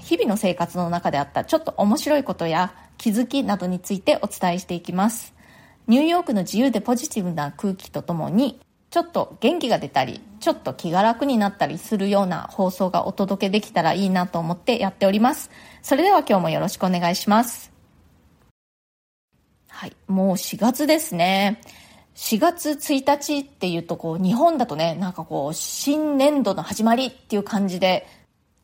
日々の生活の中であったちょっと面白いことや気づきなどについてお伝えしていきます。ニューヨークの自由でポジティブな空気とともに、ちょっと元気が出たり、ちょっと気が楽になったりするような放送がお届けできたらいいなと思ってやっております。それでは今日もよろしくお願いします。はい、もう4月ですね。4月1日っていうとこう日本だとね、なんかこう新年度の始まりっていう感じで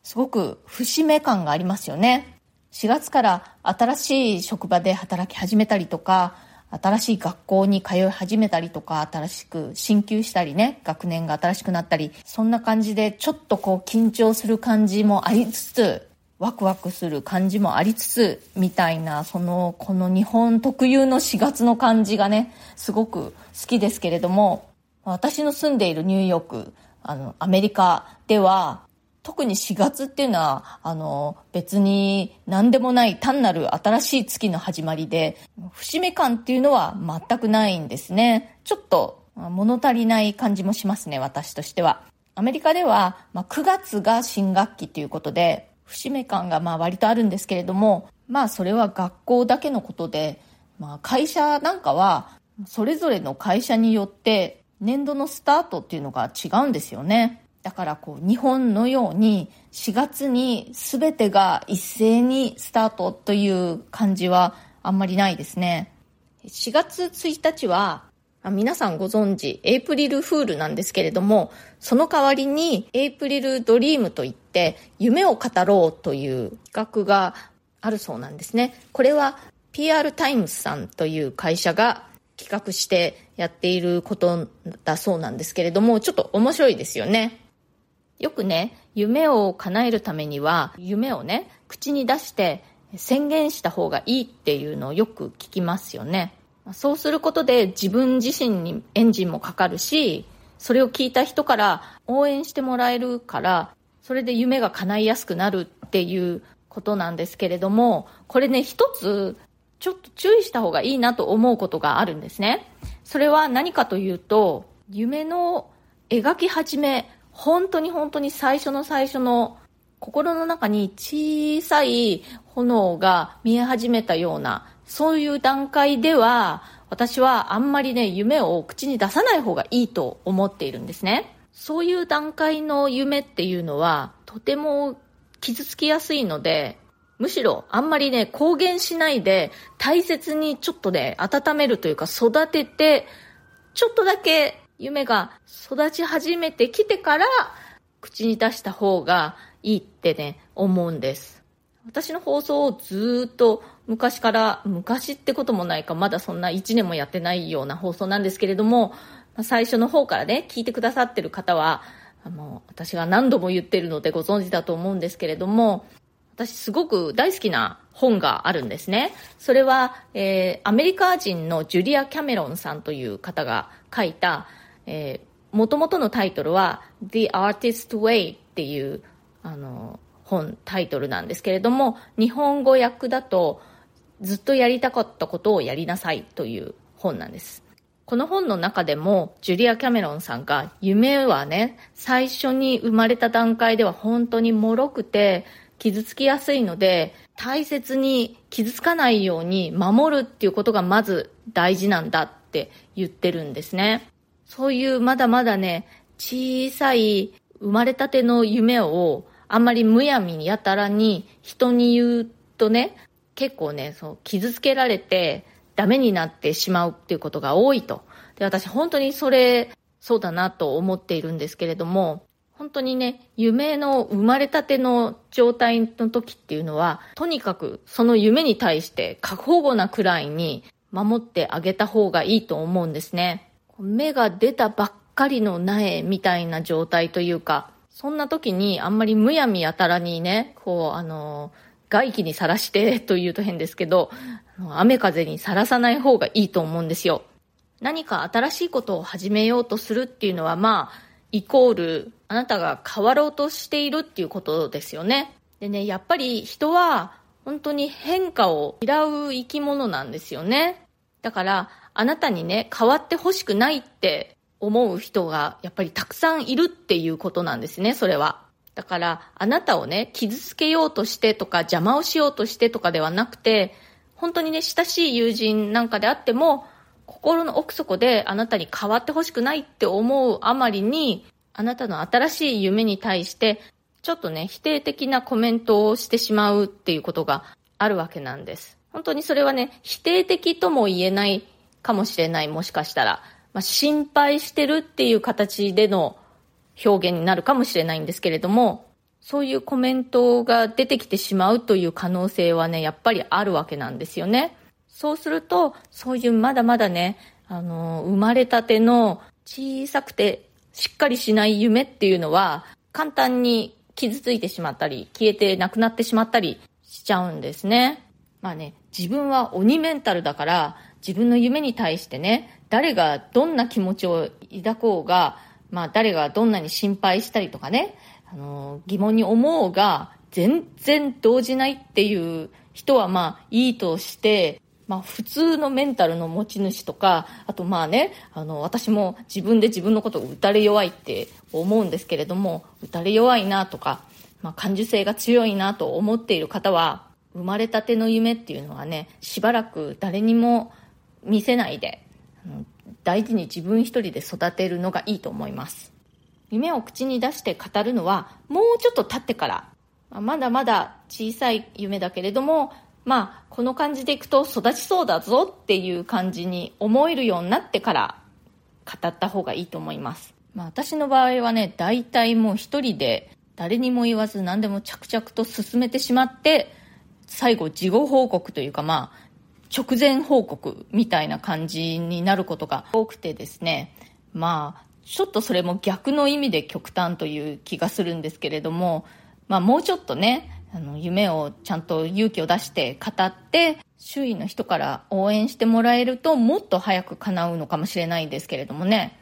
すごく節目感がありますよね。4月から新しい職場で働き始めたりとか、新しい学校に通い始めたりとか、新しく進級したりね、学年が新しくなったり、そんな感じでちょっとこう緊張する感じもありつつ、ワクワクする感じもありつつ、みたいな、その、この日本特有の4月の感じがね、すごく好きですけれども、私の住んでいるニューヨーク、あの、アメリカでは、特に4月っていうのは、あの、別に何でもない単なる新しい月の始まりで、節目感っていうのは全くないんですね。ちょっと物足りない感じもしますね、私としては。アメリカでは、まあ、9月が新学期ということで、節目感がまあ割とあるんですけれども、まあそれは学校だけのことで、まあ会社なんかは、それぞれの会社によって年度のスタートっていうのが違うんですよね。だからこう日本のように4月に全てが一斉にスタートという感じはあんまりないですね。4月1日は皆さんご存知、エイプリルフールなんですけれども、その代わりにエイプリルドリームといって夢を語ろうという企画があるそうなんですね。これは PR タイムズさんという会社が企画してやっていることだそうなんですけれども、ちょっと面白いですよね。よくね、夢を叶えるためには、夢をね、口に出して宣言した方がいいっていうのをよく聞きますよね。そうすることで自分自身にエンジンもかかるし、それを聞いた人から応援してもらえるから、それで夢が叶いやすくなるっていうことなんですけれども、これね、一つちょっと注意した方がいいなと思うことがあるんですね。それは何かというと、夢の描き始め、本当に本当に最初の最初の心の中に小さい炎が見え始めたような、そういう段階では、私はあんまりね、夢を口に出さない方がいいと思っているんですね。そういう段階の夢っていうのは、とても傷つきやすいので、むしろあんまりね、公言しないで、大切にちょっとね、温めるというか育てて、ちょっとだけ夢が育ち始めてきてから口に出した方がいいってね、思うんです。私の放送をずっと昔から、昔ってこともないか、まだそんな1年もやってないような放送なんですけれども、最初の方からね、聞いてくださってる方は、あの、私が何度も言ってるのでご存知だと思うんですけれども、私すごく大好きな本があるんですね。それは、えー、アメリカ人のジュリア・キャメロンさんという方が書いた、えー、元々のタイトルは The Artist Way っていうあの本タイトルなんですけれども日本語訳だとずっとやりたかったことをやりなさいという本なんですこの本の中でもジュリア・キャメロンさんが夢はね最初に生まれた段階では本当に脆くて傷つきやすいので大切に傷つかないように守るっていうことがまず大事なんだって言ってるんですね。そういうまだまだね、小さい生まれたての夢をあんまりむやみにやたらに人に言うとね、結構ね、そう、傷つけられてダメになってしまうっていうことが多いと。で、私本当にそれ、そうだなと思っているんですけれども、本当にね、夢の生まれたての状態の時っていうのは、とにかくその夢に対して過保護なくらいに守ってあげた方がいいと思うんですね。芽が出たばっかりの苗みたいな状態というか、そんな時にあんまりむやみやたらにね、こう、あの、外気にさらしてというと変ですけど、雨風にさらさない方がいいと思うんですよ。何か新しいことを始めようとするっていうのはまあ、イコール、あなたが変わろうとしているっていうことですよね。でね、やっぱり人は本当に変化を嫌う生き物なんですよね。だから、あなたにね、変わってほしくないって思う人がやっぱりたくさんいるっていうことなんですね、それは。だから、あなたをね、傷つけようとしてとか邪魔をしようとしてとかではなくて、本当にね、親しい友人なんかであっても、心の奥底であなたに変わってほしくないって思うあまりに、あなたの新しい夢に対して、ちょっとね、否定的なコメントをしてしまうっていうことがあるわけなんです。本当にそれはね、否定的とも言えないかもしれない、もしかしたら。まあ、心配してるっていう形での表現になるかもしれないんですけれども、そういうコメントが出てきてしまうという可能性はね、やっぱりあるわけなんですよね。そうすると、そういうまだまだね、あの、生まれたての小さくてしっかりしない夢っていうのは、簡単に傷ついてしまったり、消えてなくなってしまったりしちゃうんですね。まあね、自分は鬼メンタルだから、自分の夢に対してね、誰がどんな気持ちを抱こうが、まあ誰がどんなに心配したりとかね、あの、疑問に思うが、全然動じないっていう人はまあいいとして、まあ普通のメンタルの持ち主とか、あとまあね、あの私も自分で自分のことを打たれ弱いって思うんですけれども、打たれ弱いなとか、まあ感受性が強いなと思っている方は、生まれたての夢っていうのはね、しばらく誰にも見せないで、大事に自分一人で育てるのがいいと思います。夢を口に出して語るのはもうちょっと経ってから、まだまだ小さい夢だけれども、まあ、この感じでいくと育ちそうだぞっていう感じに思えるようになってから語った方がいいと思います。まあ私の場合はね、大体もう一人で誰にも言わず何でも着々と進めてしまって、最後事後報告というかまあ、直前報告みたいな感じになることが多くてですね、まあ、ちょっとそれも逆の意味で極端という気がするんですけれども、まあもうちょっとね、あの、夢をちゃんと勇気を出して語って、周囲の人から応援してもらえるともっと早く叶うのかもしれないんですけれどもね。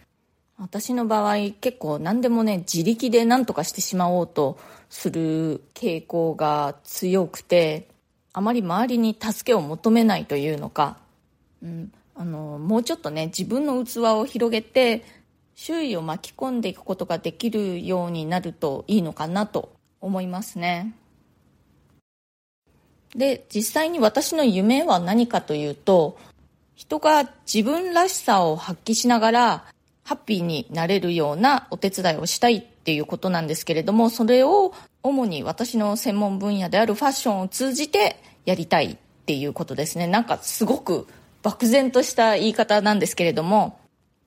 私の場合結構何でもね、自力で何とかしてしまおうとする傾向が強くて、あまり周りに助けを求めないというのか、うん、あの、もうちょっとね、自分の器を広げて、周囲を巻き込んでいくことができるようになるといいのかなと思いますね。で、実際に私の夢は何かというと、人が自分らしさを発揮しながらハッピーになれるようなお手伝いをしたいっていうことなんですけれども、それを主に私の専門分野であるファッションを通じてやりたいっていうことですね。なんかすごく漠然とした言い方なんですけれども、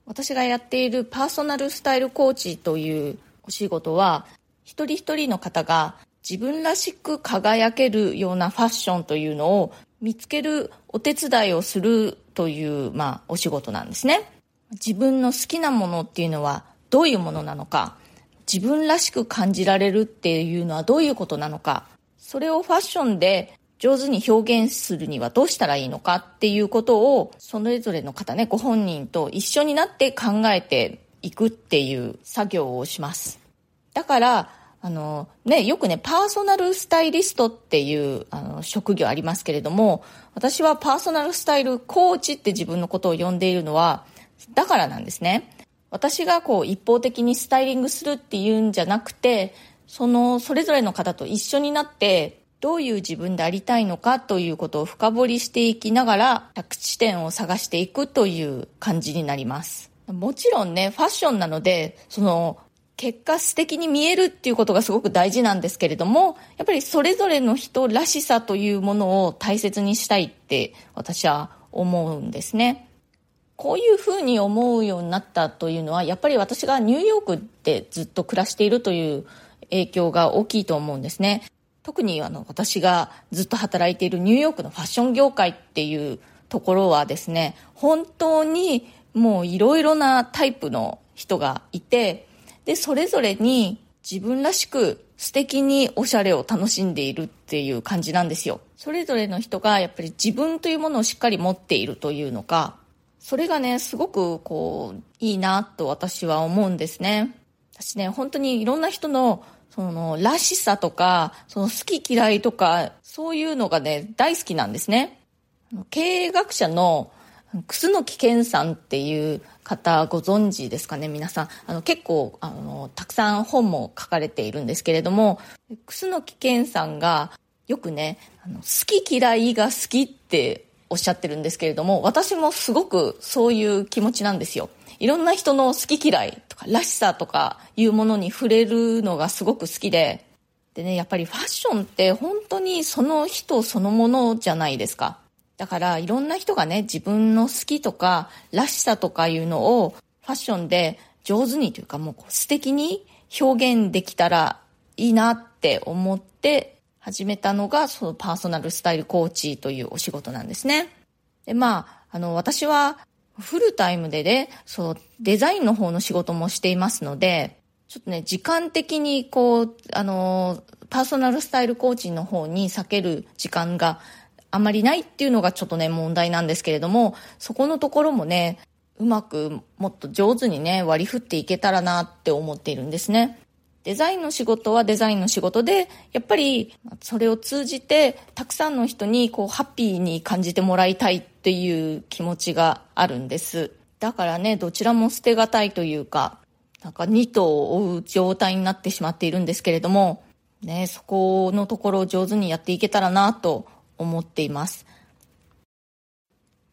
私がやっているパーソナルスタイルコーチというお仕事は、一人一人の方が自分らしく輝けるようなファッションというのを見つけるお手伝いをするという、まあ、お仕事なんですね。自分の好きなものっていうのはどういうものなのか、自分らしく感じられるっていうのはどういうことなのか、それをファッションで上手に表現するにはどうしたらいいのかっていうことを、それぞれの方ね、ご本人と一緒になって考えていくっていう作業をします。だから、あの、ね、よくね、パーソナルスタイリストっていうあの職業ありますけれども、私はパーソナルスタイルコーチって自分のことを呼んでいるのは、だからなんですね。私がこう一方的にスタイリングするっていうんじゃなくて、そのそれぞれの方と一緒になってどういう自分でありたいのかということを深掘りしていきながら着地点を探していくという感じになります。もちろんね、ファッションなので、その結果素敵に見えるっていうことがすごく大事なんですけれども、やっぱりそれぞれの人らしさというものを大切にしたいって私は思うんですね。こういうふうに思うようになったというのは、やっぱり私がニューヨークでずっと暮らしているという影響が大きいと思うんですね。特にあの私がずっと働いているニューヨークのファッション業界っていうところはですね、本当にもういろいろなタイプの人がいて、で、それぞれに自分らしく素敵におしゃれを楽しんでいるっていう感じなんですよ。それぞれの人がやっぱり自分というものをしっかり持っているというのか、それがね、すごくこう、いいなと私は思うんですね。私ね、本当にいろんな人の、その、らしさとか、その好き嫌いとか、そういうのがね、大好きなんですね。経営学者の楠木健さんっていう方ご存知ですかね皆さんあの結構あのたくさん本も書かれているんですけれども楠木健さんがよくねあの好き嫌いが好きっておっしゃってるんですけれども私もすごくそういう気持ちなんですよ。いろんな人の好き嫌いとからしさとかいうものに触れるのがすごく好きで。でねやっぱりファッションって本当にその人そのものじゃないですか。だからいろんな人がね、自分の好きとからしさとかいうのをファッションで上手にというかもう素敵に表現できたらいいなって思って始めたのがそのパーソナルスタイルコーチというお仕事なんですね。で、まあ、あの、私はフルタイムでね、そう、デザインの方の仕事もしていますので、ちょっとね、時間的にこう、あの、パーソナルスタイルコーチの方に避ける時間があまりないっていうのがちょっとね、問題なんですけれども、そこのところもね、うまくもっと上手にね、割り振っていけたらなって思っているんですね。デザインの仕事はデザインの仕事で、やっぱりそれを通じてたくさんの人にこうハッピーに感じてもらいたいっていう気持ちがあるんです。だからね、どちらも捨てがたいというか、なんか二頭を追う状態になってしまっているんですけれども、ね、そこのところを上手にやっていけたらなと思っています。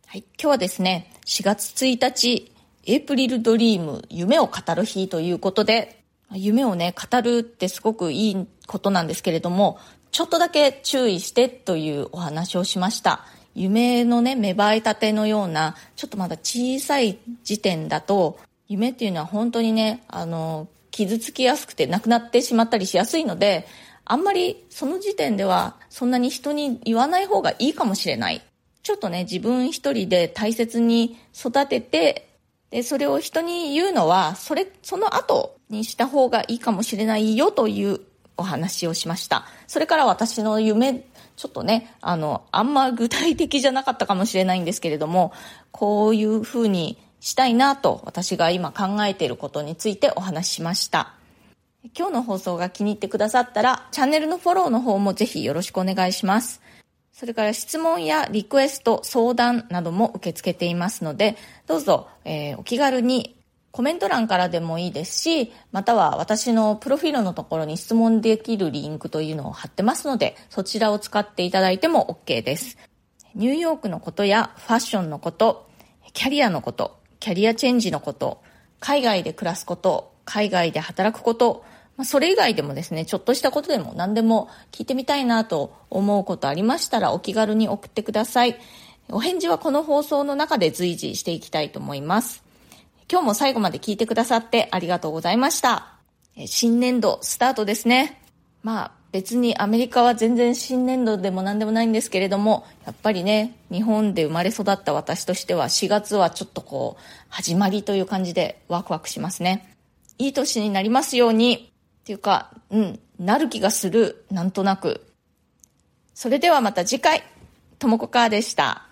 はい、今日はですね、4月1日、エイプリルドリーム、夢を語る日ということで、夢をね、語るってすごくいいことなんですけれども、ちょっとだけ注意してというお話をしました。夢のね、芽生えたてのような、ちょっとまだ小さい時点だと、夢っていうのは本当にね、あの、傷つきやすくてなくなってしまったりしやすいので、あんまりその時点ではそんなに人に言わない方がいいかもしれない。ちょっとね、自分一人で大切に育てて、で、それを人に言うのは、それ、その後にした方がいいかもしれないよというお話をしました。それから私の夢、ちょっとね、あの、あんま具体的じゃなかったかもしれないんですけれども、こういうふうにしたいなと私が今考えていることについてお話ししました。今日の放送が気に入ってくださったら、チャンネルのフォローの方もぜひよろしくお願いします。それから質問やリクエスト、相談なども受け付けていますので、どうぞ、えー、お気軽にコメント欄からでもいいですし、または私のプロフィールのところに質問できるリンクというのを貼ってますので、そちらを使っていただいても OK です。ニューヨークのことやファッションのこと、キャリアのこと、キャリアチェンジのこと、海外で暮らすこと、海外で働くこと、ま、それ以外でもですね、ちょっとしたことでも何でも聞いてみたいなと思うことありましたらお気軽に送ってください。お返事はこの放送の中で随時していきたいと思います。今日も最後まで聞いてくださってありがとうございました。新年度スタートですね。まあ別にアメリカは全然新年度でも何でもないんですけれども、やっぱりね、日本で生まれ育った私としては4月はちょっとこう、始まりという感じでワクワクしますね。いい年になりますように。っていうか、うん、なる気がする、なんとなく。それではまた次回、ともこかーでした。